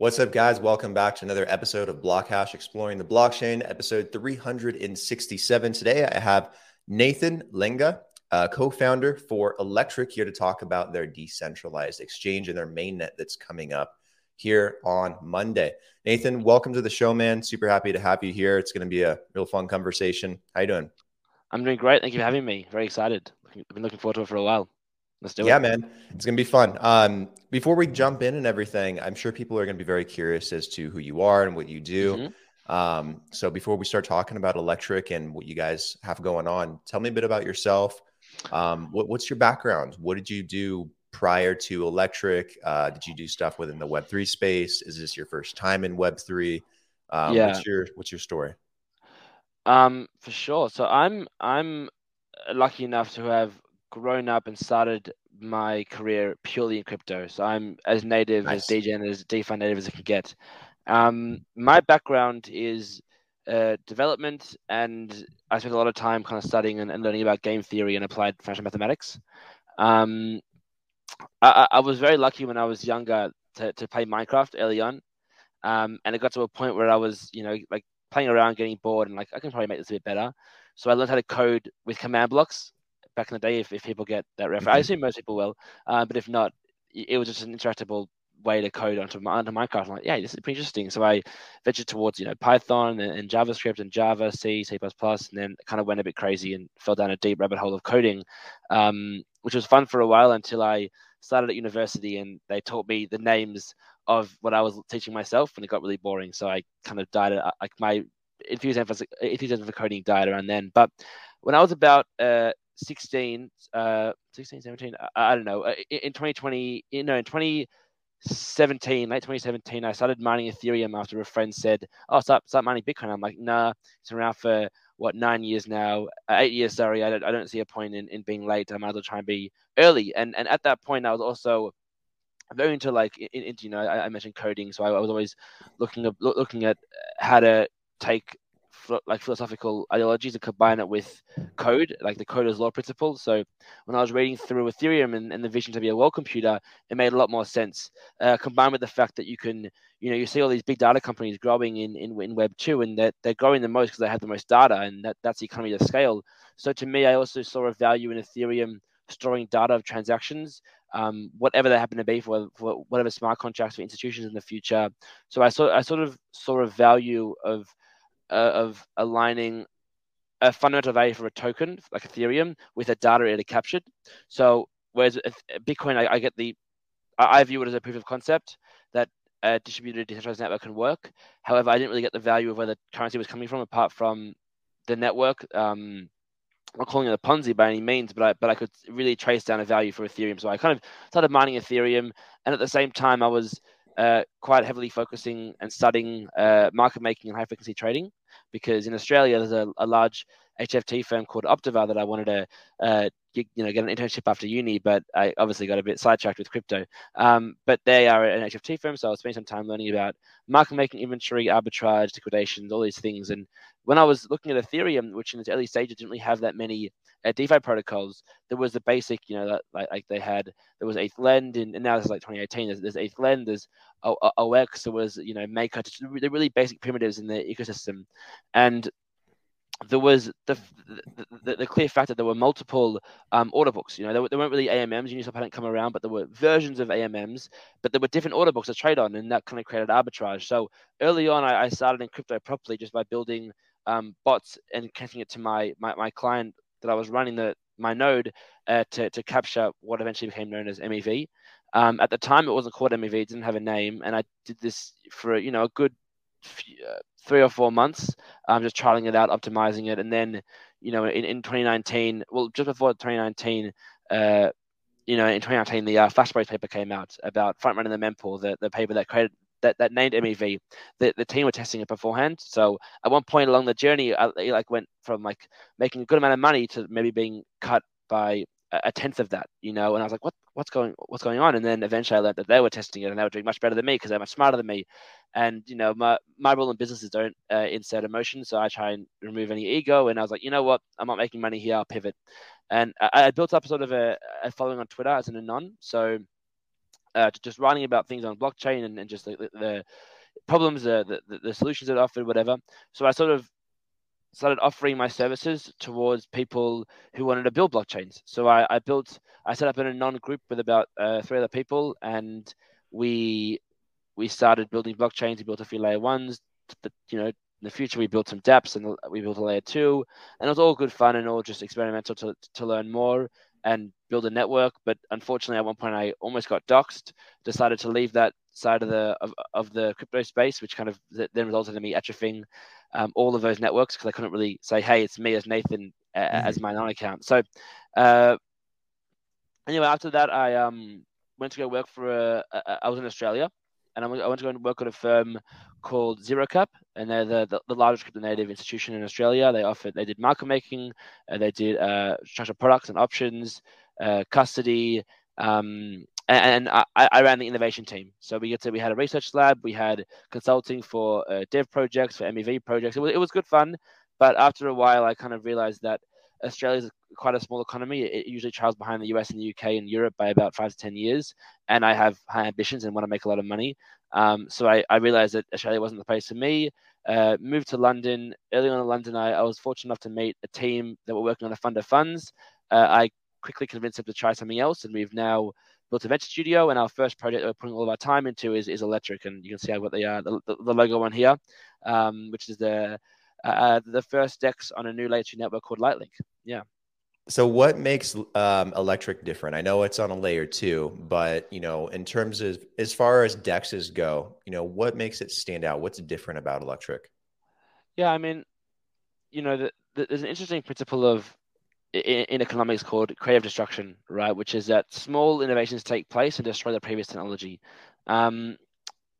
What's up, guys? Welcome back to another episode of Blockhash Exploring the Blockchain, episode 367. Today, I have Nathan Lenga, uh, co founder for Elektrik, here to talk about their decentralized exchange and their mainnet that's coming up here on Monday. Nathan, welcome to the show, man. Super happy to have you here. It's going to be a real fun conversation. How you doing? I'm doing great. Thank you for having me. Very excited. I've been looking forward to it for a while. Let's do yeah, it. Yeah, man. It's going to be fun. Um, before we jump in and everything, I'm sure people are going to be very curious as to who you are and what you do. Mm-hmm. Um, so before we start talking about Elektrik and what you guys have going on, tell me a bit about yourself. Um, what, what's your background? What did you do prior to Elektrik? Uh, did you do stuff within the Web3 space? Is this your first time in Web3? Um, yeah. What's your, what's your story? Um, for sure. So I'm, I'm lucky enough to have grown up and started my career purely in crypto. So I'm as native nice. as DJ and as DeFi native as I can get. Um, my background is uh, development, and I spent a lot of time kind of studying and, and learning about game theory and applied financial mathematics. Um, I, I, was very lucky when I was younger to, to play Minecraft early on, um, and it got to a point where I was, you know, like playing around, getting bored, and like I can probably make this a bit better. So I learned how to code with command blocks back in the day if, if people get that reference. Mm-hmm. I assume most people will, uh, but if not, it was just an interactable way to code onto, onto Minecraft. I'm like, yeah, this is pretty interesting. So I ventured towards, you know, Python and, and JavaScript and Java, C, C++, and then kind of went a bit crazy and fell down a deep rabbit hole of coding, um, which was fun for a while until I started at university and they taught me the names of what I was teaching myself and it got really boring. So I kind of died, uh, like my enthusiasm for, enthusiasm for coding died around then. But when I was about uh, 16, uh, 16, 17, I, I don't know, uh, in, in 2020, you know, in 2017, late 2017, I started mining Ethereum after a friend said, oh, start, start mining Bitcoin. I'm like, nah, it's around for what, nine years now, uh, eight years, sorry. I don't, I don't see a point in, in being late. I might as well try and be early. And, and at that point, I was also very into like, in, in, you know, I, I mentioned coding. So I, I was always looking at, looking at how to take like philosophical ideologies and combine it with code, like the code is law principle. So when I was reading through Ethereum and, and the vision to be a world computer, it made a lot more sense. Uh, combined with the fact that you can, you know, you see all these big data companies growing in in, in Web two, and that they're, growing the most because they have the most data, and that, that's the economy of scale. So to me, I also saw a value in Ethereum storing data of transactions um, whatever they happen to be for, for, whatever smart contracts for institutions in the future. So I saw I sort of saw a value of uh, of aligning a fundamental value for a token like Ethereum with a data it captured. So whereas Bitcoin, I, I get the, I, I, view it as a proof of concept that a distributed decentralized network can work. However, I didn't really get the value of where the currency was coming from apart from the network. Um, I'm not calling it a Ponzi by any means, but I, but I could really trace down a value for Ethereum. So I kind of started mining Ethereum, and at the same time, I was uh, quite heavily focusing and studying uh, market making and high frequency trading because in Australia there's a, a large HFT firm called Optiver that I wanted to uh, get, you know get an internship after uni, but I obviously got a bit sidetracked with crypto. Um, but they are an HFT firm, so I was spending some time learning about market making, inventory, arbitrage, liquidations, all these things. And when I was looking at Ethereum, which in its early stages didn't really have that many uh, DeFi protocols, there was the basic, you know, that like, like they had, there was ETHLend, and, and now this is like 2018. There's, there's ETHLend, there's o- o- 0x, there was, you know, Maker, just really basic primitives in the ecosystem, and there was the, the, the clear fact that there were multiple um, order books. You know, there, there weren't really AMMs. Uniswap hadn't come around, but there were versions of AMMs. But there were different order books to trade on, and that kind of created arbitrage. So early on, I, I started in crypto properly just by building um, bots and connecting it to my, my my client that I was running the my node uh, to to capture what eventually became known as MEV. Um, at the time, it wasn't called MEV; it didn't have a name, and I did this for you know a good uh, three or four months, um, just trialing it out, optimizing it, and then you know in, in 2019, well just before 2019, uh, you know in 2019 the uh, Flashbase paper came out about front running the mempool, the the paper that created that, that named MEV. The, the team were testing it beforehand. So at one point along the journey, I like went from like making a good amount of money to maybe being cut by a tenth of that, you know, and I was like, what, what's going, what's going on? And then eventually I learned that they were testing it and they were doing much better than me because they're much smarter than me. And, you know, my, my rule in businesses don't uh, insert emotion. So I try and remove any ego. And I was like, you know what? I'm not making money here. I'll pivot. And I, I built up sort of a, a, following on Twitter as an anon. So uh, just writing about things on blockchain and, and just the, the, problems, the, the, the solutions it offered, whatever. So I sort of started offering my services towards people who wanted to build blockchains. So I, I built, I set up in a non-group with about uh, three other people, and we we started building blockchains. We built a few layer ones. You know, in the future we built some dApps and we built a layer two, and it was all good fun and all just experimental to to learn more and build a network. But unfortunately, at one point I almost got doxxed. Decided to leave that side of the of, of the crypto space, which kind of then resulted in me atrophying um, all of those networks because I couldn't really say, "Hey, it's me as Nathan uh, mm-hmm. as my non account." So, uh, anyway, after that, I um, went to go work for a, a. I was in Australia, and I went to go and work at a firm called ZeroCap, and they're the, the, the, largest crypto native institution in Australia. They offered, they did market making, uh, they did uh, structured products and options, uh, custody, um, and, I, I, ran the innovation team. So we get to we had a research lab, we had consulting for uh, dev projects, for MEV projects. It was, it was good fun, but after a while, I kind of realized that Australia is quite a small economy. It usually trails behind the US and the UK and Europe by about five to ten years, and I have high ambitions and want to make a lot of money. Um, so I, I realized that Australia wasn't the place for me. Uh, moved to London. Early on in London, I, I was fortunate enough to meet a team that were working on a fund of funds. Uh, I quickly convinced them to try something else, and we've now built a venture studio, and our first project that we're putting all of our time into is, is Elektrik. And you can see I've got the, the, the logo on here, um, which is the uh, the first DEX on a new layer two network called Lightlink. Yeah. So what makes um, Elektrik different? I know it's on a layer two, but you know, in terms of as far as dexes go, you know, what makes it stand out? What's different about Elektrik? Yeah, I mean, you know, the, the, there's an interesting principle of in, in, economics called creative destruction, right? Which is that small innovations take place and destroy the previous technology. Um,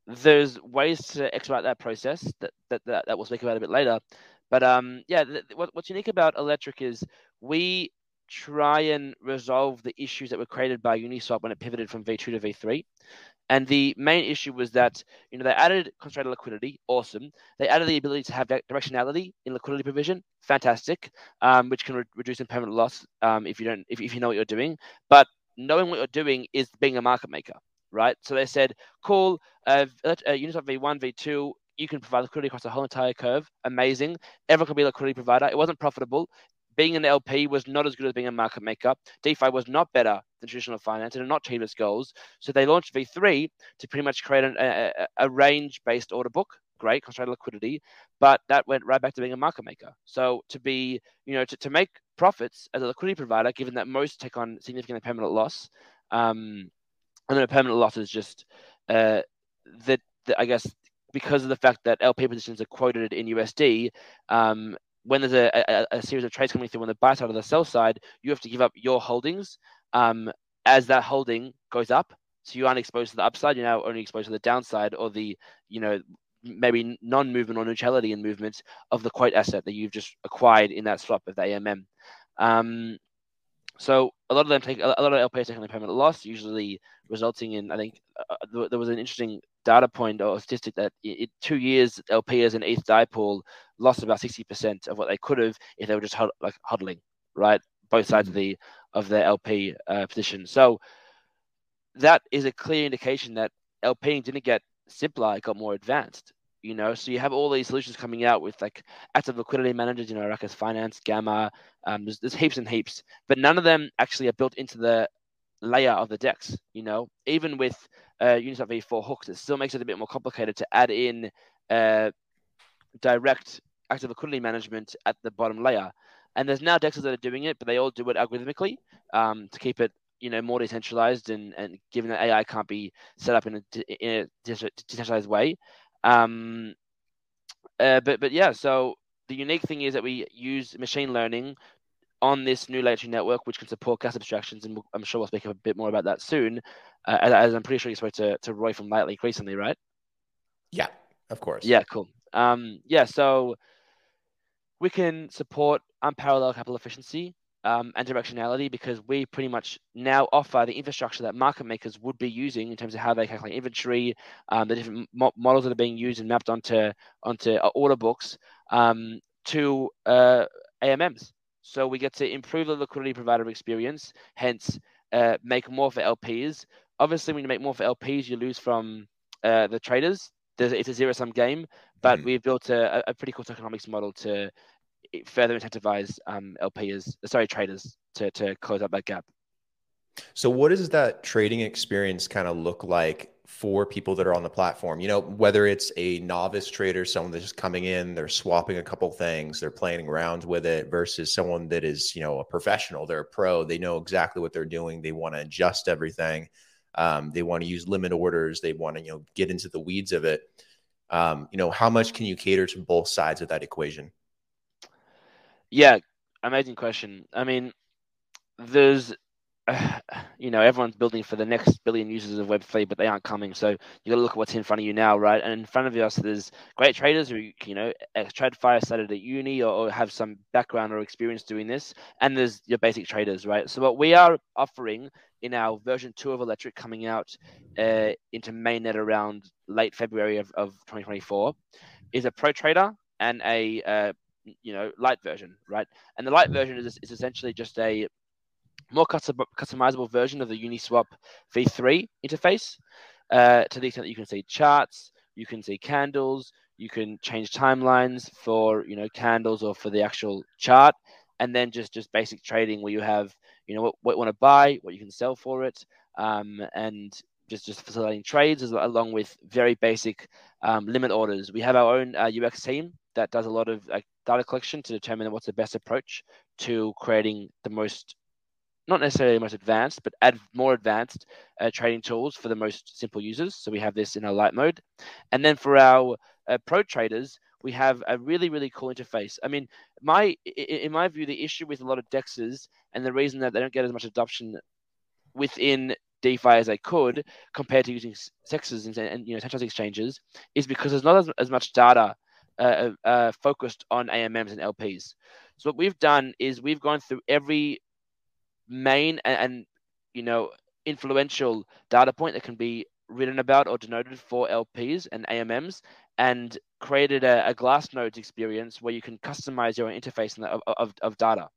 there's ways to expedite that process that, that, that, that we'll speak about a bit later. But um, yeah, what, what's unique about Elektrik is we try and resolve the issues that were created by Uniswap when it pivoted from V2 to V3. And the main issue was that you know they added constrained liquidity, awesome. They added the ability to have directionality in liquidity provision, fantastic, um, which can re- reduce impermanent loss um, if you don't if, if you know what you're doing. But knowing what you're doing is being a market maker, right? So they said, cool, uh, uh, Uniswap V1, V2, you can provide liquidity across the whole entire curve. Amazing. Everyone can be a liquidity provider. It wasn't profitable being an LP was not as good as being a market maker. DeFi was not better than traditional finance and not achieved its goals. So they launched V3 to pretty much create an, a, a range based order book. Great, constrained liquidity, but that went right back to being a market maker. So to be, you know, to, to make profits as a liquidity provider, given that most take on significant permanent loss, um, and then impermanent loss is just uh, that, I guess because of the fact that LP positions are quoted in USD, um, when there's a, a, a, series of trades coming through on the buy side or the sell side, you have to give up your holdings um, as that holding goes up. So you aren't exposed to the upside. You're now only exposed to the downside or the, you know, maybe non-movement or neutrality in movement of the quote asset that you've just acquired in that swap of the AMM. Um, so a lot of them take a lot of LPs taking a permanent loss, usually resulting in I think uh, uh there was an interesting data point or statistic that in two years LP as an ETH Dipole lost about sixty percent of what they could have if they were just like hodling, right? Both sides of mm-hmm. the of their LP uh, position. So that is a clear indication that LP didn't get simpler; it got more advanced you know so you have all these solutions coming out with like active liquidity managers you know like as Finance Gamma um, there's, there's heaps and heaps but none of them actually are built into the layer of the DEX you know? Even with uh, Uniswap v4 hooks it still makes it a bit more complicated to add in uh, direct active liquidity management at the bottom layer. And there's now dexes that are doing it but they all do it algorithmically um, to keep it you know more decentralized and, and given that AI can't be set up in a, in a decentralized way um, uh, but but yeah, so the unique thing is that we use machine learning on this new latency network, which can support gas abstractions, and I'm sure we'll speak a bit more about that soon. Uh, as I'm pretty sure you spoke to, to Roy from Lightlink recently, right? Yeah, of course. Yeah, cool. Um, yeah, so we can support unparalleled capital efficiency um, and directionality because we pretty much now offer the infrastructure that market makers would be using in terms of how they calculate inventory, um, the different mo- models that are being used and mapped onto onto uh, order books um, to uh, AMMs. So we get to improve the liquidity provider experience, hence uh, make more for LPs. Obviously, when you make more for LPs, you lose from uh, the traders. There's, it's a zero sum game, but mm-hmm. we've built a, a pretty cool tokenomics model to further incentivize um, LPs, sorry, traders to, to close up that gap. So, what does that trading experience kind of look like for people that are on the platform? You know, whether it's a novice trader, someone that's just coming in, they're swapping a couple things, they're playing around with it, versus someone that is, you know, a professional, they're a pro, they know exactly what they're doing, they want to adjust everything, um, they want to use limit orders, they want to, you know, get into the weeds of it. Um, you know, how much can you cater to both sides of that equation? Yeah, amazing question. I mean, there's, uh, you know, everyone's building for the next billion users of Web3, but they aren't coming. So you got to look at what's in front of you now, right? And in front of us, there's great traders who, you know, TradFi started at uni or, or have some background or experience doing this. And there's your basic traders, right? So what we are offering in our version two of Elektrik coming out uh, into mainnet around late February of, of 2024 is a pro trader and a uh, you know light version, right? And the light version is, is essentially just a more custom, customizable version of the Uniswap v3 interface. Uh, to the extent that you can see charts, you can see candles, you can change timelines for you know candles or for the actual chart, and then just just basic trading where you have you know what, what you want to buy, what you can sell for it, um, and just just facilitating trades along with very basic um, limit orders. We have our own uh, UX team that does a lot of uh, data collection to determine what's the best approach to creating the most not necessarily the most advanced, but add more advanced uh, trading tools for the most simple users. So we have this in our light mode. And then for our uh, pro traders, we have a really, really cool interface. I mean, my in my view, the issue with a lot of dexes and the reason that they don't get as much adoption within DeFi as they could compared to using CEXes and, and you know centralized exchanges is because there's not as, as much data uh, uh, uh focused on AMMs and LPs. So what we've done is we've gone through every main and, and you know influential data point that can be written about or denoted for LPs and AMMs and created a, a Glassnodes experience where you can customize your interface of, of, of data.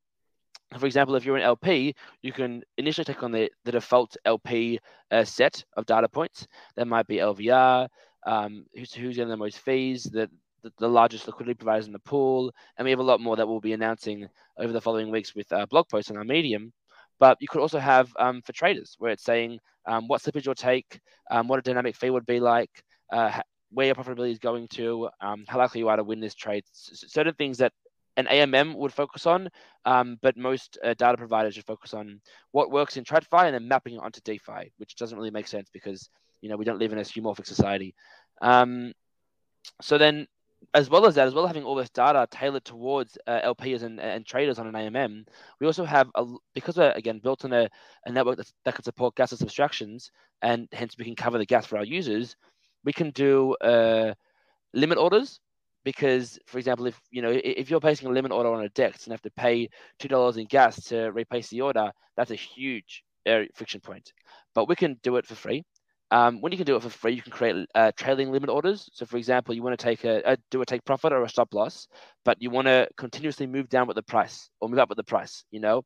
For example, if you're an LP, you can initially take on the, the default LP uh, set of data points. That might be LVR, um, who's, who's getting the most fees, the, the, the, largest liquidity providers in the pool, and we have a lot more that we'll be announcing over the following weeks with uh, blog posts on our Medium. But you could also have um, for traders where it's saying um, what slippage you'll take, um, what a dynamic fee would be like, uh, where your profitability is going to, um, how likely you are to win this trade. S- certain things that an AMM would focus on, um, but most uh, data providers should focus on what works in TradFi and then mapping it onto DeFi, which doesn't really make sense because you know we don't live in a skeuomorphic society. Um, so then as well as that, as well as having all this data tailored towards uh, LPs and, and traders on an AMM, we also have a because we're again built on a, a network that, that can support gasless abstractions, and hence we can cover the gas for our users. We can do uh, limit orders because, for example, if you know if you're placing a limit order on a DEX and have to pay two dollars in gas to replace the order, that's a huge friction point. But we can do it for free. Um, when you can do it for free, you can create uh, trailing limit orders. So, for example, you want to take a, a, do a take profit or a stop loss, but you want to continuously move down with the price or move up with the price. You know,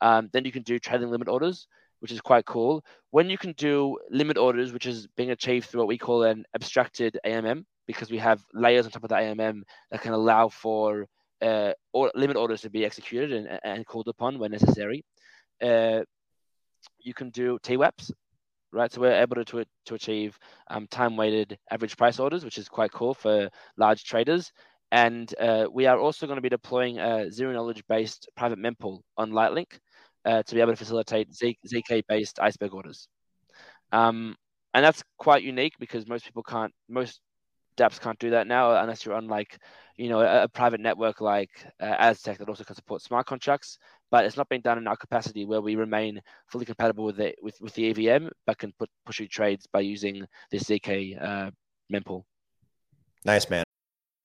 um, then you can do trailing limit orders, which is quite cool. When you can do limit orders, which is being achieved through what we call an abstracted AMM, because we have layers on top of the AMM that can allow for uh, or limit orders to be executed and, and called upon when necessary. Uh, you can do TWAPs, right? So we're able to to, achieve um, time weighted average price orders, which is quite cool for large traders. And uh, we are also going to be deploying a zero knowledge based private mempool on Lightlink uh, to be able to facilitate Z- ZK based iceberg orders. Um, and that's quite unique because most people can't, most DApps can't do that now unless you're on like you know a, a private network like uh, Aztec that also can support smart contracts. But it's not being done in our capacity where we remain fully compatible with it with, with the EVM, but can put push trades by using this zk uh, mempool. Nice man.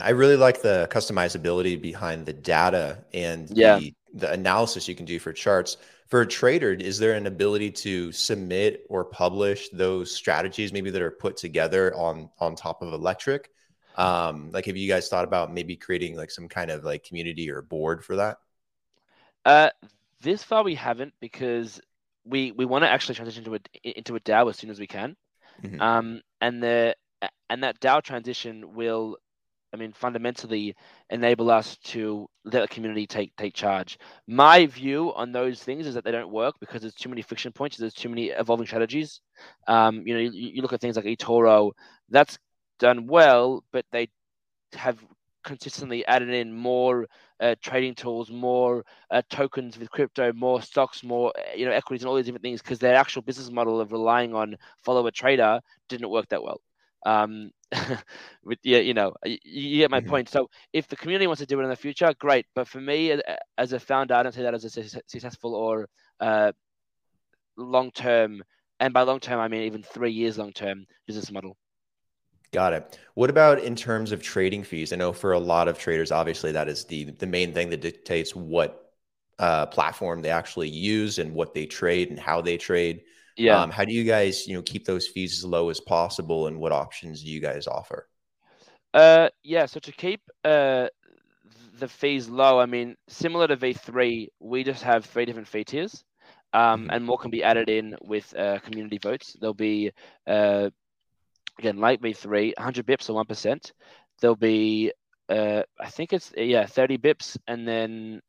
I really like the customizability behind the data and yeah. the, the analysis you can do for charts. For a trader, is there an ability to submit or publish those strategies maybe that are put together on on top of Elektrik? Um, like have you guys thought about maybe creating like some kind of like community or board for that? Uh this far we haven't because we we want to actually transition into a into a DAO as soon as we can. Mm-hmm. Um and the and that DAO transition will I mean, fundamentally enable us to let the community take take charge. My view on those things is that they don't work because there's too many friction points. There's too many evolving strategies. Um, you know, you, you look at things like eToro, that's done well, but they have consistently added in more uh, trading tools, more uh, tokens with crypto, more stocks, more uh, you know equities, and all these different things because their actual business model of relying on follow a trader didn't work that well. Um, with, yeah, you know, you, you get my mm-hmm. point. So if the community wants to do it in the future, great. But for me, as a founder, I don't see that as a successful or uh, long term, and by long term, I mean even three years long term business model. Got it. What about in terms of trading fees? I know for a lot of traders, obviously that is the the main thing that dictates what uh, platform they actually use and what they trade and how they trade. Yeah. Um, how do you guys, you know, keep those fees as low as possible, and what options do you guys offer? Uh, yeah. So to keep uh the fees low, I mean, similar to V3, we just have three different fee tiers, um, mm-hmm. and more can be added in with uh, community votes. There'll be uh, again like V3, 100 bips or one percent. There'll be uh, I think it's yeah 30 bips, and then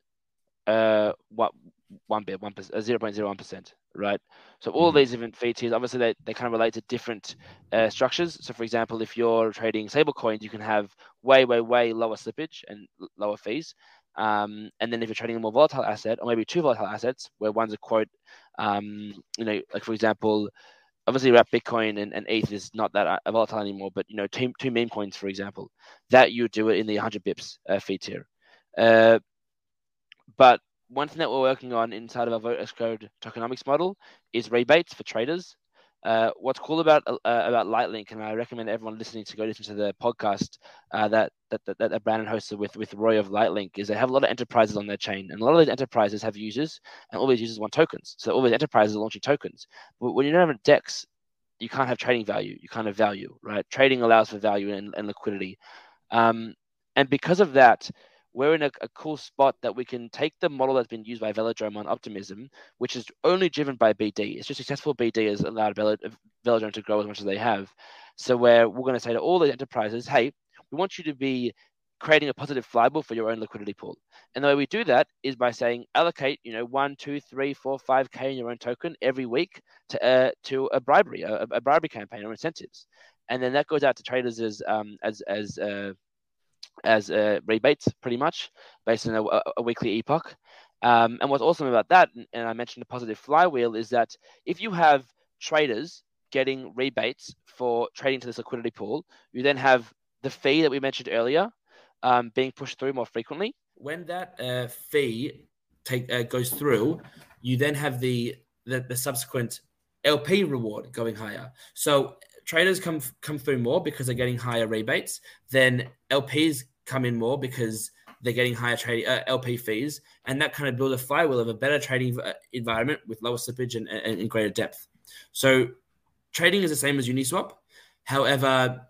uh, what one bit, one percent, uh, zero point zero one percent, right? So all mm-hmm. these different features, obviously, they, they kind of relate to different uh, structures. So, for example, if you're trading stable coins, you can have way, way, way lower slippage and lower fees. Um, and then if you're trading a more volatile asset, or maybe two volatile assets, where one's a quote, um, you know, like for example, obviously wrap Bitcoin and, and ETH is not that uh, volatile anymore, but you know, two, two meme coins, for example, that you do it in the 100 bips uh, fee tier. Uh, but one thing that we're working on inside of our Vote Code tokenomics model is rebates for traders. Uh, what's cool about uh, about Lightlink, and I recommend everyone listening to go listen to the podcast uh, that, that, that that Brandon hosted with with Roy of Lightlink, is they have a lot of enterprises on their chain, and a lot of these enterprises have users, and all these users want tokens. So all these enterprises are launching tokens. But when you don't have a DEX, you can't have trading value. You can't have value, right? Trading allows for value and, and liquidity, um, and because of that, we're in a, a, cool spot that we can take the model that's been used by Velodrome on Optimism, which is only driven by BD. It's just successful BD has allowed Velodrome to grow as much as they have. So where we're going to say to all the enterprises, hey, we want you to be creating a positive flywheel for your own liquidity pool. And the way we do that is by saying allocate, you know, one, two, three, four, five k in your own token every week to uh, to a bribery, a, a bribery campaign or incentives, and then that goes out to traders as um, as as uh, as a rebates, pretty much, based on a, a weekly epoch. Um, and what's awesome about that, and I mentioned the positive flywheel, is that if you have traders getting rebates for trading to this liquidity pool, you then have the fee that we mentioned earlier um, being pushed through more frequently. When that uh, fee take uh, goes through, you then have the, the the subsequent LP reward going higher. So traders come come through more because they're getting higher rebates. Then LPs come in more because they're getting higher uh, LP fees, and that kind of builds a flywheel of a better trading uh, environment with lower slippage and, and, and greater depth. So trading is the same as Uniswap. However,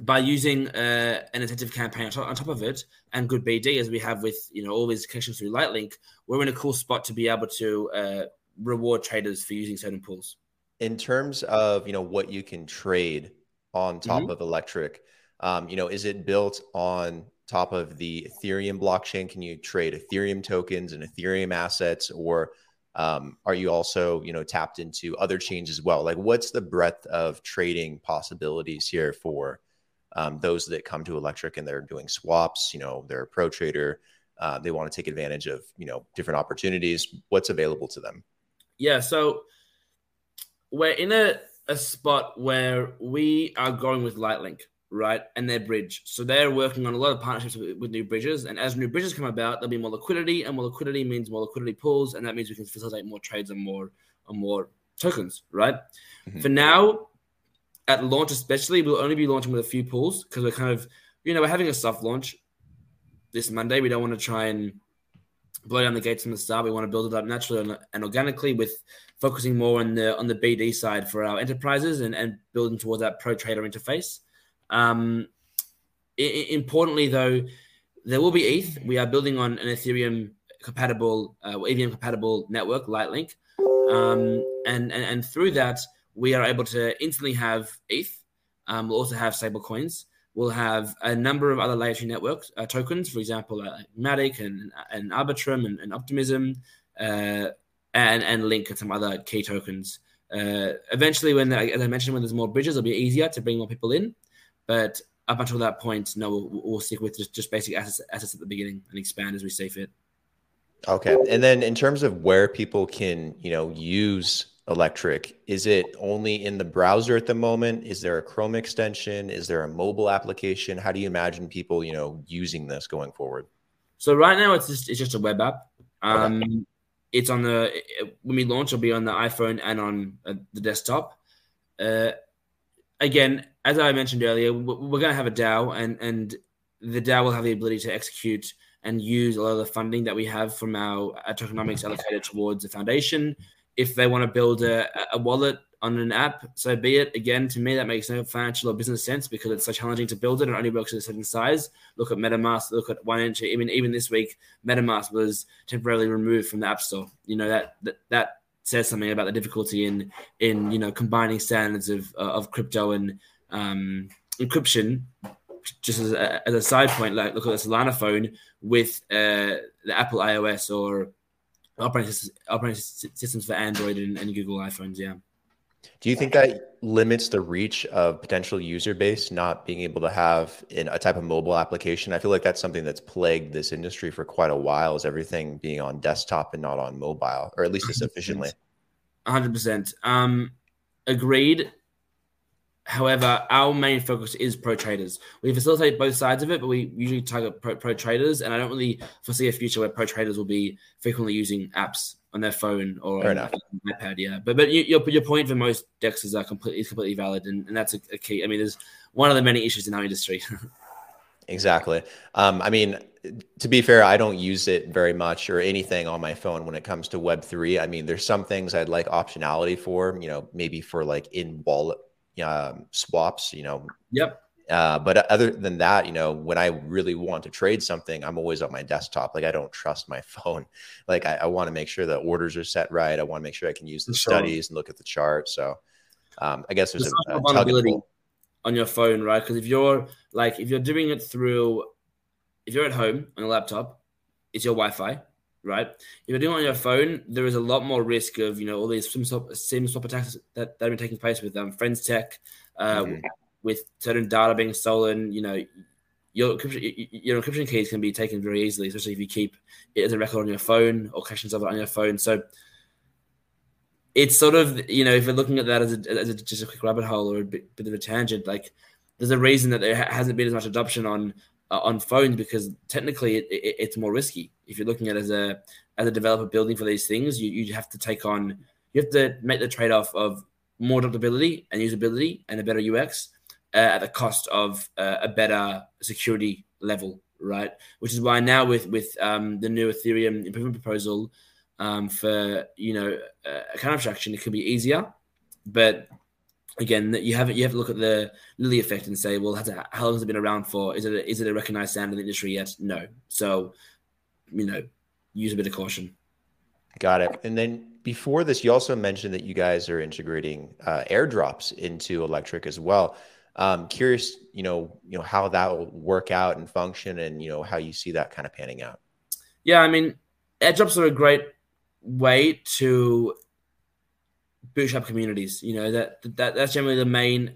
by using uh, an incentive campaign on top, on top, of it and good BD as we have with you know all these connections through Lightlink, we're in a cool spot to be able to uh, reward traders for using certain pools in terms of you know what you can trade on top mm-hmm. of Elektrik Um, you know, is it built on top of the Ethereum blockchain? Can you trade Ethereum tokens and Ethereum assets, or um, are you also, you know, tapped into other chains as well? Like, what's the breadth of trading possibilities here for um, those that come to Elektrik and they're doing swaps? You know, they're a pro trader. Uh, they want to take advantage of, you know, different opportunities. What's available to them? Yeah. So we're in a, a spot where we are going with Lightlink right? And their bridge. So they're working on a lot of partnerships with, with, new bridges. And as new bridges come about, there'll be more liquidity, and more liquidity means more liquidity pools, and that means we can facilitate more trades and more and more tokens, right? Mm-hmm. For now, at launch especially, we'll only be launching with a few pools because we're kind of, you know, we're having a soft launch this Monday. We don't want to try and blow down the gates from the start. We want to build it up naturally and organically with focusing more on the on the BD side for our enterprises and, and building towards that pro trader interface. Um, I- importantly, though, there will be ETH. We are building on an Ethereum compatible, uh, EVM compatible network, Lightlink, um, and, and and through that we are able to instantly have ETH. Um, we'll also have stable coins. We'll have a number of other layer two networks uh, tokens, for example, uh, Matic and and Arbitrum and, and Optimism, uh, and and Link and some other key tokens. Uh, eventually, when as I mentioned, when there's more bridges, it'll be easier to bring more people in. But up until that point, no, we'll, we'll stick with just, just basic assets, assets at the beginning and expand as we see fit. Okay. And then in terms of where people can, you know, use Elektrik, is it only in the browser at the moment? Is there a Chrome extension? Is there a mobile application? How do you imagine people, you know, using this going forward? So right now it's just it's just a web app. Um, okay. It's on the when we launch, it'll be on the iPhone and on uh, the desktop. Uh, again, as I mentioned earlier, we're going to have a DAO, and and the DAO will have the ability to execute and use a lot of the funding that we have from our, our tokenomics allocated towards the foundation. If they want to build a, a wallet on an app, so be it. Again, to me, that makes no financial or business sense because it's so challenging to build it and only works at a certain size. Look at MetaMask, look at 1inch. Even even this week, MetaMask was temporarily removed from the App Store. You know that that that says something about the difficulty in in you know combining standards of uh, of crypto and um, encryption. Just as a, as a side point, like look at the Solana phone with uh, the Apple iOS or operating, operating systems for Android and, and Google iPhones. Yeah. Do you think that limits the reach of potential user base not being able to have in a type of mobile application? I feel like that's something that's plagued this industry for quite a while is everything being on desktop and not on mobile, or at least as efficiently. 100%. Um, agreed. However, our main focus is pro traders. We facilitate both sides of it, but we usually target pro, pro traders. And I don't really foresee a future where pro traders will be frequently using apps on their phone or on iPad. Yeah, but but you, your your point for most dexes are completely is completely valid, and, and that's a, a, key. I mean, there's one of the many issues in our industry. exactly. Um, I mean, to be fair, I don't use it very much or anything on my phone when it comes to Web three. I mean, there's some things I'd like optionality for. You know, maybe for like in wallet um, swaps. You know. Yep. Uh, but other than that, you know, when I really want to trade something, I'm always on my desktop. Like I don't trust my phone. Like I, I want to make sure the orders are set right. I want to make sure I can use the sure. studies and look at the chart. So um, I guess there's, a, a vulnerability on your phone, right? Because if you're like if you're doing it through, if you're at home on a laptop, it's your Wi-Fi, right? If you're doing it on your phone, there is a lot more risk of you know all these SIM swap, SIM swap attacks that, that have been taking place with um, Friends Tech. Uh, mm-hmm with certain data being stolen, you know, your encryption, your encryption keys can be taken very easily, especially if you keep it as a record on your phone or caching of it on your phone. So it's sort of, you know, if you're looking at that as, a, as a, just a quick rabbit hole or a bit, bit, of a tangent, like there's a reason that there hasn't been as much adoption on uh, on phones because technically it, it, it's more risky. If you're looking at as a as a developer building for these things, you, you have to take on, you have to make the trade off of more adaptability and usability and a better UX uh, at the cost of uh, a better security level, right? Which is why now with with um, the new Ethereum improvement proposal um, for you know uh, account abstraction, it could be easier, but again, you have you have to look at the Lindy effect and say, well, how long has it been around for? Is it a, is it a recognized standard in the industry yet? No. So, you know, use a bit of caution. Got it. And then before this, you also mentioned that you guys are integrating uh, airdrops into Elektrik as well. Um, curious, you know, you know how that will work out and function, and you know how you see that kind of panning out. Yeah, I mean, airdrops are a great way to bootstrap communities. You know that that that's generally the main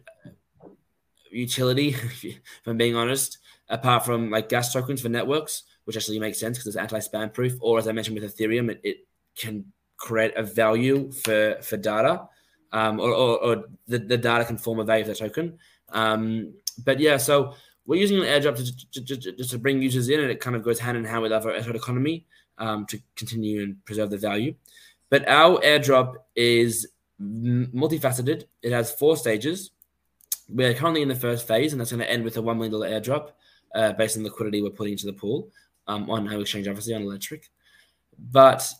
utility, if I'm being honest. Apart from like gas tokens for networks, which actually makes sense because it's anti-spam proof, or as I mentioned with Ethereum, it, it can create a value for for data, um, or, or, or the, the data can form a value for the token. Um, but yeah, so we're using an airdrop to, to, to, just to bring users in, and it kind of goes hand in hand with our economy um, to continue and preserve the value. But our airdrop is multifaceted. It has four stages. We're currently in the first phase, and that's going to end with a $1 million airdrop uh, based on liquidity we're putting into the pool um, on our exchange, obviously, on Elektrik. But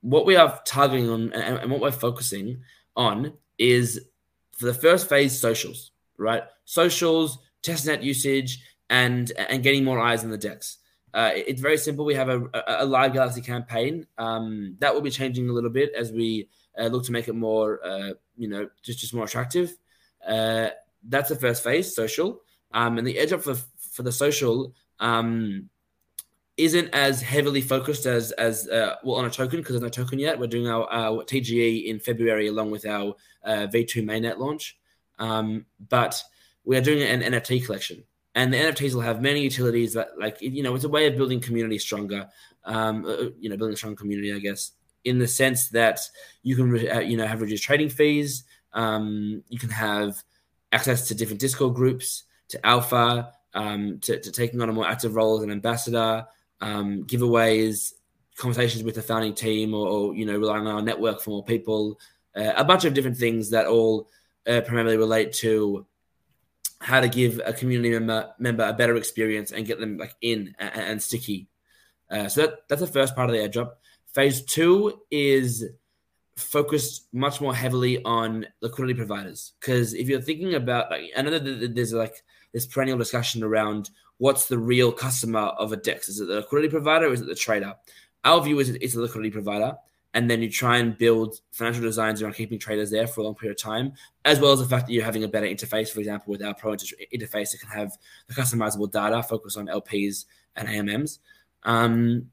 what we are targeting on and, and what we're focusing on is for the first phase, socials, right? Socials, testnet usage, and and getting more eyes on the DEX. Uh, it's very simple. We have a, a, live Galxe campaign um, that will be changing a little bit as we uh, look to make it more, uh, you know, just just more attractive. Uh, that's the first phase, social, um, and the edge up for for the social um, isn't as heavily focused as as uh, well on a token because there's no token yet. We're doing our, our TGE in February along with our uh, V2 mainnet launch, um, but we are doing an NFT collection and the NFTs will have many utilities that, like, you know, it's a way of building community stronger. Um, uh, you know, building a strong community, I guess, in the sense that you can, uh, you know, have reduced trading fees. Um, you can have access to different Discord groups, to Alpha, um, to, to, taking on a more active role as an ambassador, um, giveaways, conversations with the founding team, or, or, you know, relying on our network for more people. Uh, a bunch of different things that all uh, primarily relate to how to give a community member member a better experience and get them like in and, and sticky. Uh, so that, that's the first part of the airdrop. Phase two is focused much more heavily on liquidity providers because if you're thinking about like I know that there's like this perennial discussion around what's the real customer of a DEX? Is it the liquidity provider or is it the trader? Our view is it's a liquidity provider and then you try and build financial designs around keeping traders there for a long period of time, as well as the fact that you're having a better interface. For example, with our Pro interface, it can have the customizable data focus on LPs and AMMs. Um,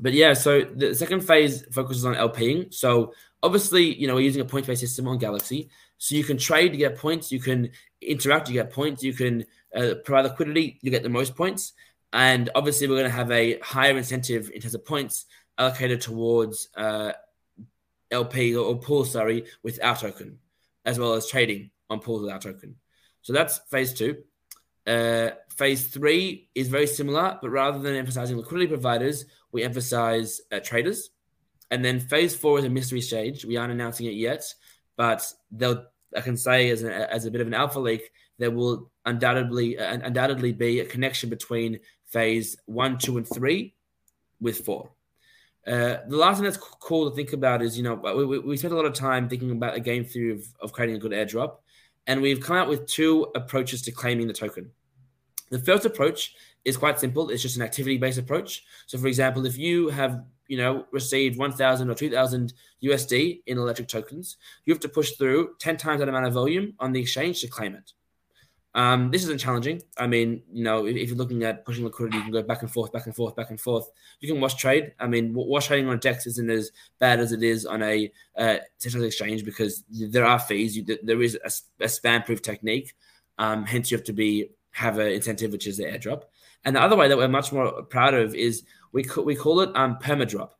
but yeah, so the second phase focuses on LPing. So obviously, you know, we're using a point-based system on Galxe, so you can trade, you get points, you can interact, you get points, you can uh, provide liquidity, you get the most points, and obviously, we're going to have a higher incentive in terms of points allocated towards uh, LP or, pool, sorry, with our token, as well as trading on pools with our token. So that's phase two. Uh, phase three is very similar, but rather than emphasizing liquidity providers, we emphasize uh, traders. And then phase four is a mystery stage. We aren't announcing it yet, but they'll I can say as a, as a bit of an alpha leak, there will undoubtedly uh, undoubtedly be a connection between phase one, two, and three with four. Uh, the last thing that's cool to think about is, you know, we, we spent a lot of time thinking about a game theory of, of creating a good airdrop, and we've come out with two approaches to claiming the token. The first approach is quite simple. It's just an activity-based approach. So, for example, if you have, you know, received 1,000 or 2,000 USD in Elektrik tokens, you have to push through 10 times that amount of volume on the exchange to claim it. Um, this isn't challenging. I mean, you know, if, if, you're looking at pushing liquidity, you can go back and forth, back and forth, back and forth. You can wash trade. I mean, wash trading on DEX isn't as bad as it is on a uh, centralized exchange because there are fees. You, there is a, a spam-proof technique. Um, hence, you have to be have an incentive, which is the airdrop. And the other way that we're much more proud of is we we call it um, permadrop.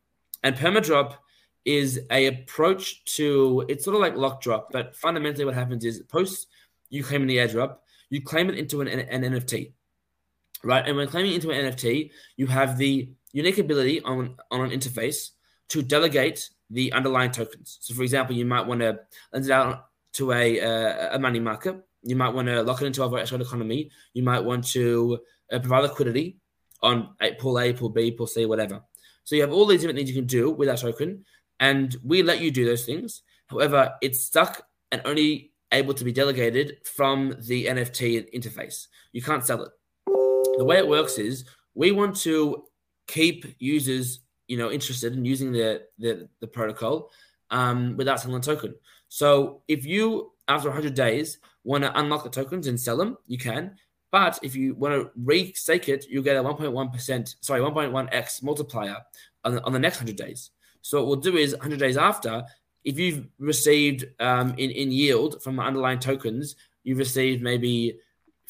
And permadrop is a approach to it's sort of like lock drop, but fundamentally what happens is post you claim in the airdrop you claim it into an, an NFT, right? And when claiming into an NFT, you have the unique ability on, on an interface to delegate the underlying tokens. So, for example, you might want to lend it out to a, uh, a money market. You might want to lock it into a virtual economy. You might want to uh, provide liquidity on a, pool A, pool B, pool C, whatever. So you have all these different things you can do with that token, and we let you do those things. However, it's stuck and only able to be delegated from the NFT interface. You can't sell it. The way it works is we want to keep users, you know, interested in using the the, the protocol um, without selling a token. So if you after 100 days want to unlock the tokens and sell them, you can. But if you want to re-stake it, you'll get a 1.1%, sorry, 1.1x multiplier on the, on the next 100 days. So what we'll do is 100 days after, if you've received um, in, in yield from underlying tokens, you've received maybe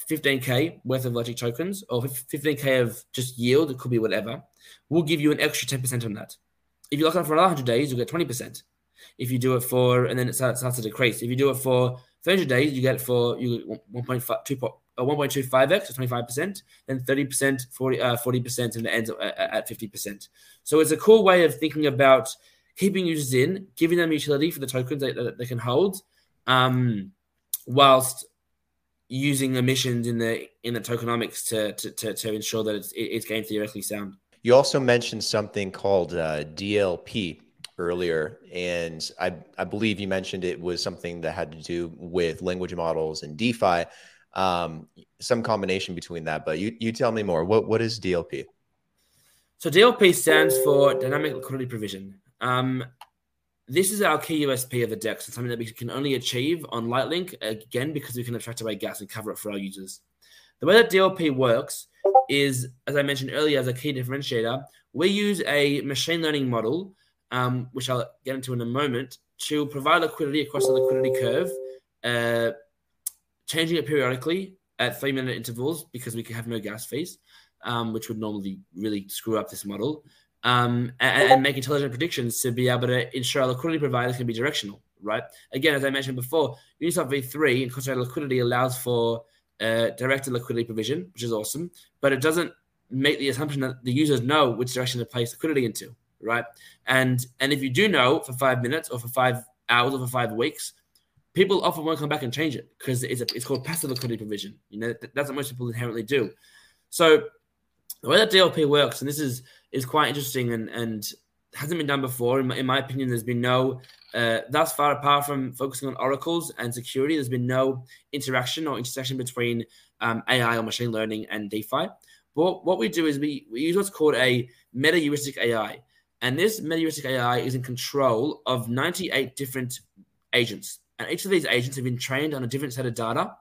15k worth of logic tokens or 15k of just yield, it could be whatever, we'll give you an extra 10% on that. If you lock it for another 100 days, you'll get 20%. If you do it for, and then it starts, starts to decrease. If you do it for 300 days, you get it for you 1.5, 2, uh, 1.25x, so 25%, then 30%, 40, uh, 40%, and it ends at, at 50%. So it's a cool way of thinking about keeping users in, giving them utility for the tokens that, that they can hold, um, whilst using emissions in the in the tokenomics to to, to, to ensure that it's, it's game theoretically sound. You also mentioned something called uh, DLP earlier, and I, I believe you mentioned it was something that had to do with language models and DeFi, um, some combination between that. But you, you tell me more. What what is DLP? So DLP stands for Dynamic Liquidity Provision. Um, this is our key USP of the DEX and something that we can only achieve on Lightlink, again, because we can attract away gas and cover it for our users. The way that DLP works is, as I mentioned earlier, as a key differentiator, we use a machine learning model, um, which I'll get into in a moment, to provide liquidity across the liquidity curve, uh, changing it periodically at three minute intervals because we have no gas fees, um, which would normally really screw up this model um, and, and, make intelligent predictions to be able to ensure liquidity providers can be directional, right? Again, as I mentioned before, Uniswap v3 and concentrated liquidity allows for uh, directed liquidity provision, which is awesome, but it doesn't make the assumption that the users know which direction to place liquidity into, right? And and if you do know for five minutes or for five hours or for five weeks, people often won't come back and change it because it's it's called passive liquidity provision. You know, that's what most people inherently do. So the way that DLP works, and this is is quite interesting and and hasn't been done before. In my, in my opinion, there's been no uh, thus far, apart from focusing on oracles and security, there's been no interaction or intersection between um, AI or machine learning and DeFi. But what we do is we, we use what's called a meta heuristic AI. And this meta heuristic AI is in control of 98 different agents. And each of these agents have been trained on a different set of data.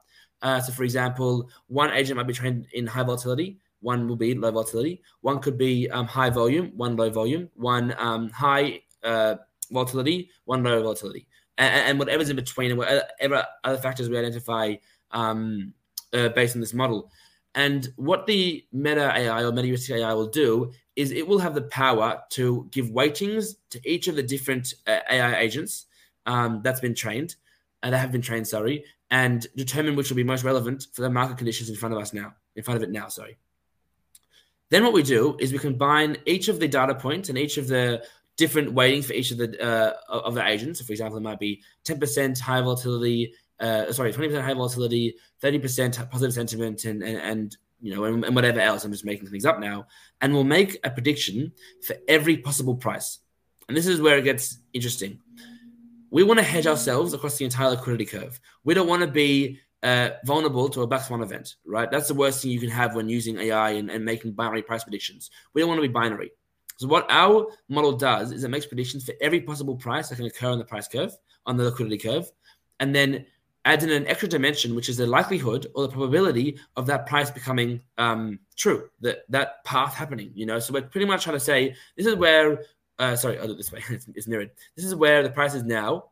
Uh, so, for example, one agent might be trained in high volatility, one will be low volatility. One could be um, high volume, one low volume, one um, high uh, volatility, one low volatility, and, and, whatever's in between, and whatever other factors we identify um, uh, based on this model. And what the Meta AI or Meta heuristic AI will do is it will have the power to give weightings to each of the different uh, AI agents um, that's been trained, uh, that have been trained, sorry, and determine which will be most relevant for the market conditions in front of us now, in front of it now, sorry. Then what we do is we combine each of the data points and each of the different weightings for each of the uh, of the agents. So, for example, it might be 10% high volatility, uh, sorry, 20% high volatility, 30% positive sentiment, and, and, and you know, and, and, whatever else. I'm just making things up now. And we'll make a prediction for every possible price. And this is where it gets interesting. We want to hedge ourselves across the entire liquidity curve. We don't want to be uh, vulnerable to a black swan event, right? That's the worst thing you can have when using AI and, and making binary price predictions. We don't want to be binary. So what our model does is it makes predictions for every possible price that can occur on the price curve, on the liquidity curve, and then adds in an extra dimension, which is the likelihood or the probability of that price becoming um, true, that that path happening. You know, so we're pretty much trying to say this is where. Uh, sorry, I'll do it this way. it's, it's mirrored. This is where the price is now.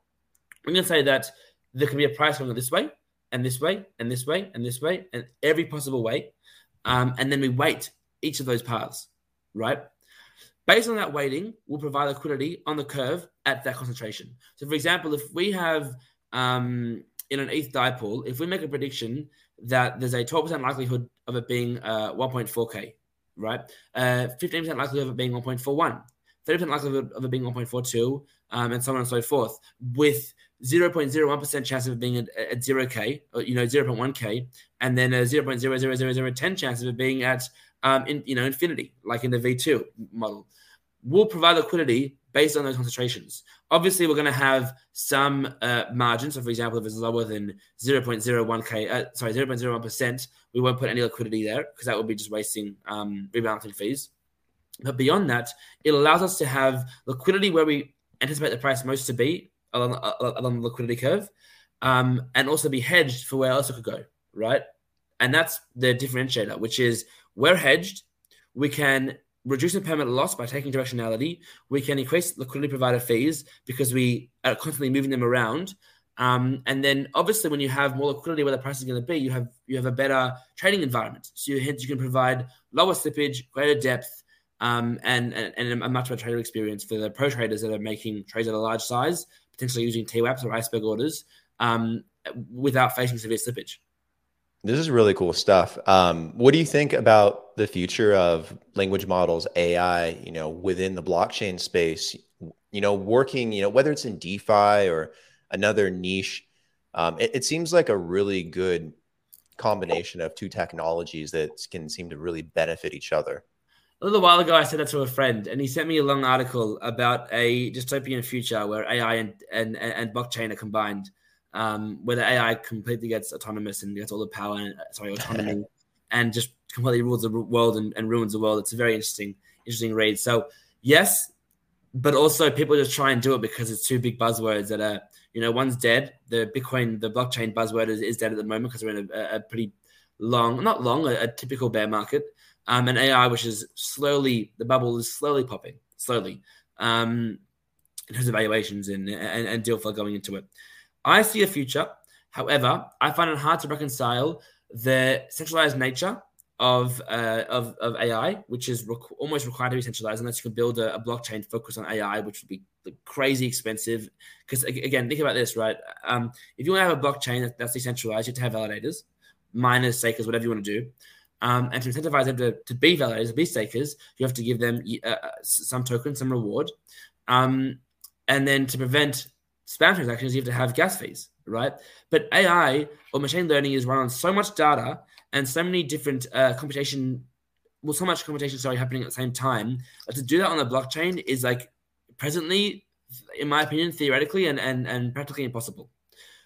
We're going to say that there can be a price going this way, and this way and this way and this way and every possible way. Um, and then we weight each of those paths, right? Based on that weighting, we'll provide liquidity on the curve at that concentration. So, for example, if we have um, in an ETH dipole, if we make a prediction that there's a 12% likelihood of it being uh, 1.4K, right? Uh, 15% likelihood of it being 1.41, 30% likelihood of it being 1.42, um, and so on and so forth, with 0.01% chance of it being at, at 0k, or, you know, 0.1k, and then a 0.00010 chance of it being at, um, in, you know, infinity, like in the V2 model. We'll provide liquidity based on those concentrations. Obviously, we're going to have some uh, margin. So, for example, if it's lower than 0.01k, uh, sorry, 0.01%, we won't put any liquidity there because that would be just wasting um, rebalancing fees. But beyond that, it allows us to have liquidity where we anticipate the price most to be along, along the liquidity curve. um, and also be hedged for where else it could go, right? And that's the differentiator, which is we're hedged. We can reduce impermanent loss by taking directionality. We can increase liquidity provider fees because we are constantly moving them around. Um, and then obviously when you have more liquidity where the price is going to be, you have you have a better trading environment. So you, hence you can provide lower slippage, greater depth, um, and, and, and a much better trader experience for the pro traders that are making trades at a large size, potentially using TWAPs or iceberg orders um, without facing severe slippage. This is really cool stuff. Um, what do you think about the future of language models, AI, you know, within the blockchain space, you know, working, you know, whether it's in DeFi or another niche, um, it, it seems like a really good combination of two technologies that can seem to really benefit each other. A little while ago, I said that to a friend, and he sent me a long article about a dystopian future where AI and, and, and blockchain are combined um, where the AI completely gets autonomous and gets all the power and sorry autonomy and just completely rules the world and, and, ruins the world. It's a very interesting interesting read. So yes, but also people just try and do it because it's two big buzzwords that are you know one's dead. The Bitcoin the blockchain buzzword is, is dead at the moment because we're in a, a pretty long not long a, a typical bear market. Um, and AI, which is slowly the bubble is slowly popping slowly. Um, in terms of valuations and, and, and deal flow going into it. I see a future. However, I find it hard to reconcile the centralized nature of uh, of, of AI, which is almost required to be centralized, unless you can build a, a blockchain focused on AI, which would be crazy expensive. Because again, think about this, right? Um, if you want to have a blockchain that's decentralized, you have to have validators, miners, stakers, whatever you want to do. Um, and to incentivize them to, to be validators, be stakers, you have to give them uh, uh some token, some reward. Um, and then to prevent spam transactions, you have to have gas fees, right? But AI or machine learning is run on so much data and so many different uh, computation, well, so much computation sorry happening at the same time. But to do that on the blockchain is like presently, in my opinion, theoretically and and and practically impossible.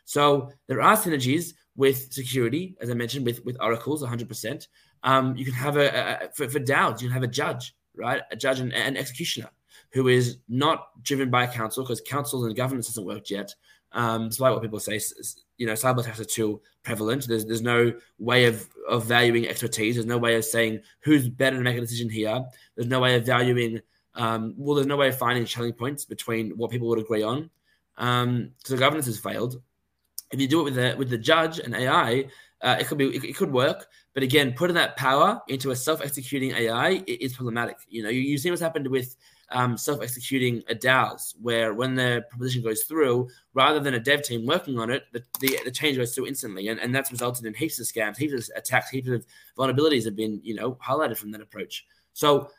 So there are synergies with security, as I mentioned, with with oracles, 100%. Um, you can have a, a for, for you can have a judge, right? A judge and an executioner who is not driven by council because council and governance hasn't worked yet. Um, despite what people say, you know, cyber attacks are too prevalent. There's there's no way of of valuing expertise. There's no way of saying who's better to make a decision here. There's no way of valuing. Um, well, there's no way of finding selling points between what people would agree on. Um, so governance has failed. If you do it with the with the judge and AI, uh, it could be it, it, could work. But again, putting that power into a self executing AI is problematic. You know, you, you see what's happened with um, self-executing DAOs, where when the proposition goes through, rather than a dev team working on it, the, the, the, change goes through instantly, and, and that's resulted in heaps of scams, heaps of attacks, heaps of vulnerabilities have been you know highlighted from that approach. So,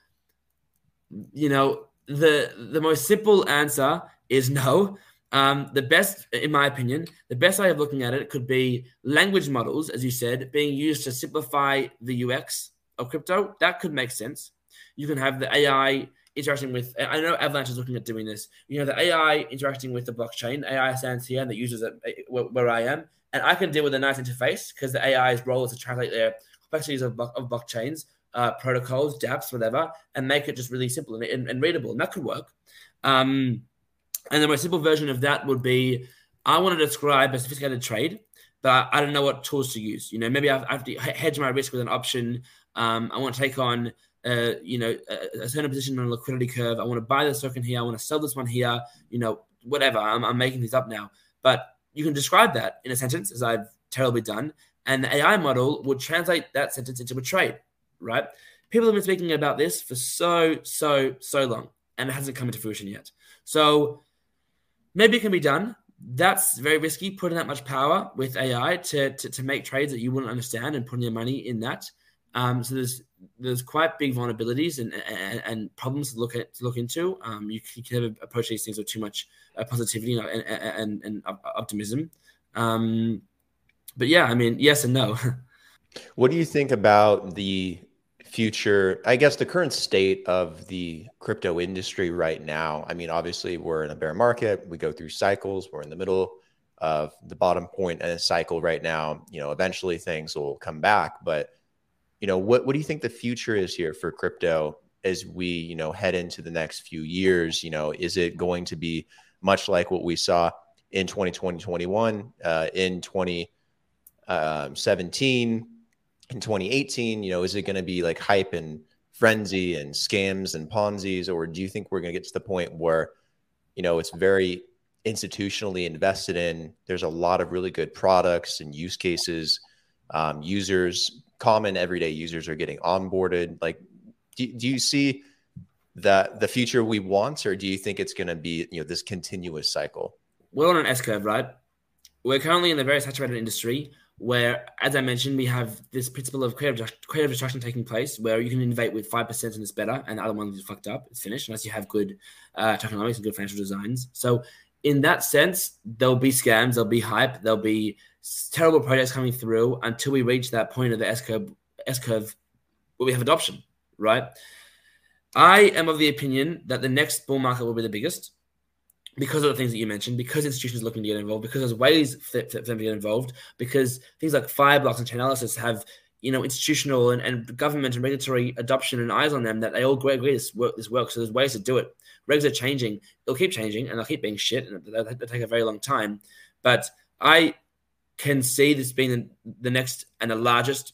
you know, the the most simple answer is no. Um, the best, in my opinion, the best way of looking at it could be language models, as you said, being used to simplify the UX of crypto. That could make sense. You can have the AI interacting with. I know Avalanche is looking at doing this. You know, the AI interacting with the blockchain. AI stands here and the users it where I am, and I can deal with a nice interface because the AI's role is to translate their complexities of, of blockchains, uh, protocols, dApps, whatever, and make it just really simple and, and, and readable, and that could work. Um, and the most simple version of that would be I want to describe a sophisticated trade, but I don't know what tools to use. You know, maybe I have to hedge my risk with an option. Um, I want to take on uh, you know, a, a, certain position on a liquidity curve. I want to buy this token here. I want to sell this one here. You know, whatever. I'm, I'm making these up now, but you can describe that in a sentence, as I've terribly done, and the AI model would translate that sentence into a trade. Right? People have been speaking about this for so, so, so long, and it hasn't come into fruition yet. So maybe it can be done. That's very risky, putting that much power with AI to, to, to make trades that you wouldn't understand and putting your money in that. Um, so there's there's quite big vulnerabilities and, and, and, problems to look at to look into. Um, you, can never approach these things with too much uh, positivity and, and, and optimism. Um, but yeah, I mean, yes and no. what do you think about the future? I guess the current state of the crypto industry right now. I mean, obviously, we're in a bear market. We go through cycles. We're in the middle of the bottom point in a cycle right now. You know, eventually things will come back, but you know what what do you think the future is here for crypto as we you know head into the next few years you know is it going to be much like what we saw in 2020, 21, uh, in 2017, um, in 2018? You know, is it going to be like hype and frenzy and scams and Ponzi's, or do you think we're going to get to the point where, you know, it's very institutionally invested in? There's a lot of really good products and use cases. Um, users, common everyday users, are getting onboarded. Like, do, do you see that the future we want, or do you think it's going to be you know this continuous cycle? We're on an S curve, right? We're currently in a very saturated industry where, as I mentioned, we have this principle of creative, creative destruction taking place where you can innovate with 5% and it's better, and the other one is fucked up, it's finished, unless you have good uh, tokenomics and good financial designs. So, in that sense, there'll be scams, there'll be hype, there'll be terrible projects coming through until we reach that point of the S curve, S curve where we have adoption, right? I am of the opinion that the next bull market will be the biggest because of the things that you mentioned, because institutions looking to get involved, because there's ways for, for them to get involved, because things like Fireblocks and Chainalysis have you know institutional and, and government and regulatory adoption and eyes on them that they all agree this work this works. So there's ways to do it. Regs are changing; they'll keep changing and they'll keep being shit, and they'll, they'll take a very long time. But I can see this being the next and the largest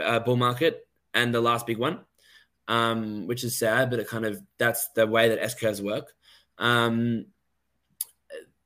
uh, bull market and the last big one um, which is sad, but it kind of that's the way that S curves work. Um,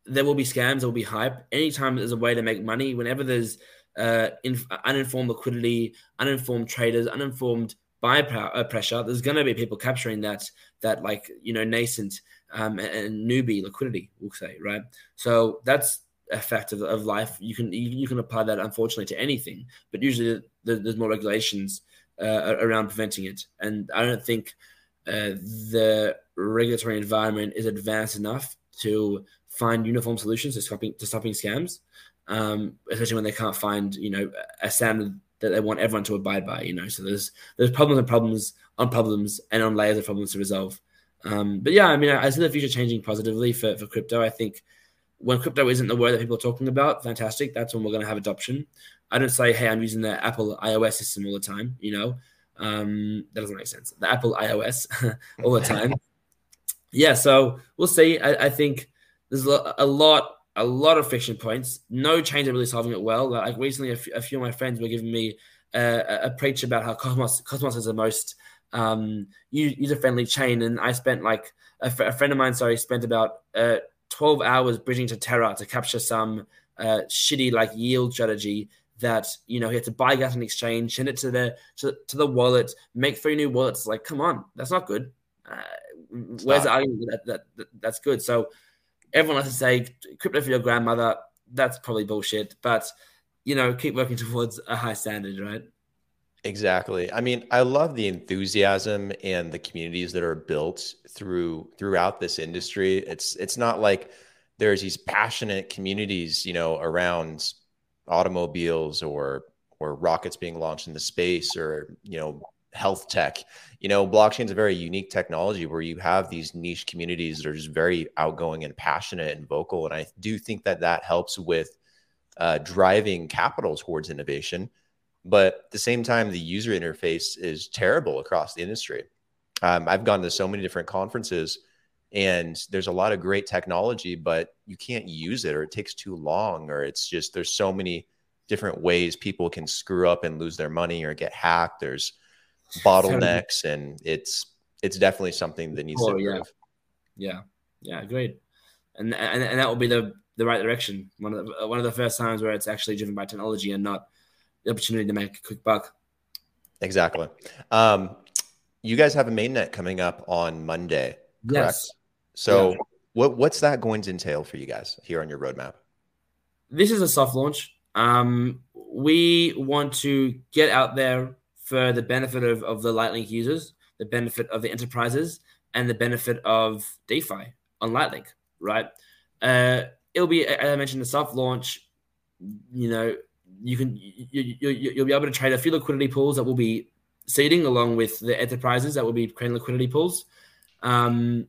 there will be scams, there will be hype. Anytime there's a way to make money, whenever there's uh, in, uninformed liquidity, uninformed traders, uninformed buy uh, pressure, there's going to be people capturing that that like you know nascent um, and, newbie liquidity, we'll say, right? So that's a fact of, of life. You can you, you, can apply that unfortunately to anything, but usually there's more regulations uh, around preventing it. And I don't think uh, the regulatory environment is advanced enough to find uniform solutions to stopping to stopping scams, um, especially when they can't find you know a standard that they want everyone to abide by. You know, so there's there's problems and problems on problems and on layers of problems to resolve. Um, but yeah, I mean, I, I see the future changing positively for, for crypto. I think when crypto isn't the word that people are talking about, fantastic. That's when we're going to have adoption. I don't say, hey, I'm using the Apple iOS system all the time. You know, um, that doesn't make sense. The Apple iOS all the time. yeah, so we'll see. I, I think there's a lot, a lot of friction points. No chains are really solving it well. Like recently, a, f- a few of my friends were giving me a, a preach about how Cosmos Cosmos is the most um, user friendly chain, and I spent like a, f- a friend of mine, sorry, spent about uh, 12 hours bridging to Terra to capture some uh, shitty like yield strategy that you know he had to buy gas in exchange, send it to the to, to the wallet, make three new wallets. Like, come on, that's not good. Uh, where's the argument that, that, that that's good? So everyone likes to say crypto for your grandmother. That's probably bullshit. But you know, keep working towards a high standard, right? Exactly. I mean, I love the enthusiasm and the communities that are built through throughout this industry. It's it's not like there's these passionate communities, you know, around automobiles or or rockets being launched into space or you know health tech. You know blockchain is a very unique technology where you have these niche communities that are just very outgoing and passionate and vocal and i do think that that helps with uh, driving capital towards innovation but at the same time the user interface is terrible across the industry. Um, i've gone to so many different conferences and there's a lot of great technology but you can't use it or it takes too long or it's just there's so many different ways people can screw up and lose their money or get hacked. There's bottlenecks and it's it's definitely something that needs oh, to improve. yeah yeah yeah great and, and and that will be the the right direction one of the one of the first times where it's actually driven by technology and not the opportunity to make a quick buck exactly um you guys have a mainnet coming up on monday correct yes. So, yeah. what what's that going to entail for you guys here on your roadmap? This is a soft launch. Um, we want to get out there for the benefit of, of the Lightlink users, the benefit of the enterprises, and the benefit of DeFi on Lightlink, right? Uh, it'll be, as I mentioned, a soft launch. You know, you can you, you, you'll be able to trade a few liquidity pools that will be seeding along with the enterprises that will be creating liquidity pools. Um,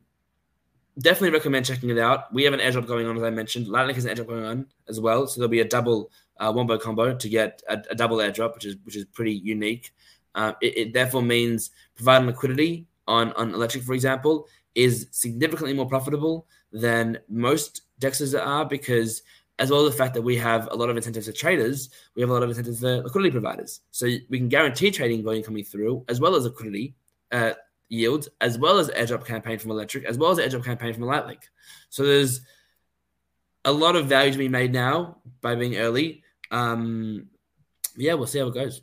definitely recommend checking it out. We have an airdrop going on, as I mentioned. Lightlink has an airdrop going on as well, so there'll be a double uh, wombo combo to get a, a, double airdrop, which is which is pretty unique. Uh, it, it, therefore means providing liquidity on on Elektrik, for example, is significantly more profitable than most dexes are because as well as the fact that we have a lot of incentives for traders, we have a lot of incentives for liquidity providers. So we can guarantee trading volume coming through, as well as liquidity uh, as well as airdrop campaign from Elektrik, as well as airdrop campaign from Lightlink. So there's a lot of value to be made now by being early. Um, yeah, we'll see how it goes.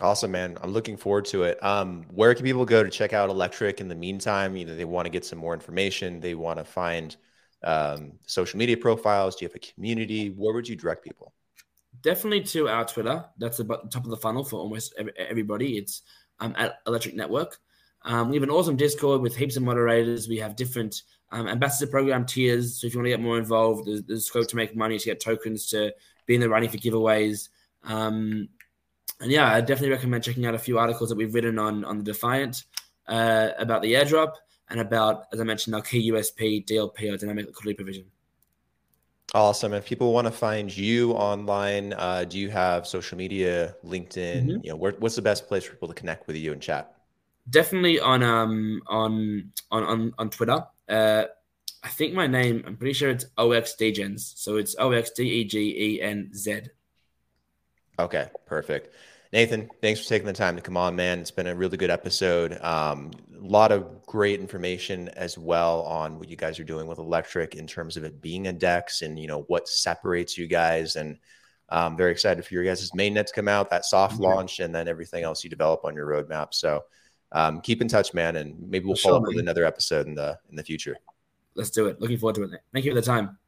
Awesome, man. I'm looking forward to it. Um, where can people go to check out Elektrik in the meantime? You know, they want to get some more information. They want to find um, social media profiles? Do you have a community? Where would you direct people? Definitely to our Twitter. That's the top of the funnel for almost everybody. It's um, at Elektrik Network. Um, we have an awesome Discord with heaps of moderators. We have different um, ambassador program tiers. So if you want to get more involved, there's, there's, scope to make money to get tokens to be in the running for giveaways. Um, and yeah, I definitely recommend checking out a few articles that we've written on on the Defiant uh, about the airdrop and about, as I mentioned, our key USP, DLP, or dynamic liquidity provision. Awesome. If people want to find you online, uh, do you have social media, LinkedIn? Mm-hmm. You know, where, what's the best place for people to connect with you and chat? Definitely on um on on on, on Twitter. Uh, I think my name. I'm pretty sure it's OXDegens. So it's O X D E G E N Z. Okay, perfect. Nathan, thanks for taking the time to come on, man. It's been a really good episode. Um, a lot of great information as well on what you guys are doing with Elektrik in terms of it being a dex and you know what separates you guys and I'm um, very excited for your guys' mainnet to come out, that soft launch, and then everything else you develop on your roadmap. So um, keep in touch, man, and maybe we'll follow up with another episode in the in the future. Let's do it. Looking forward to it. Thank you for the time.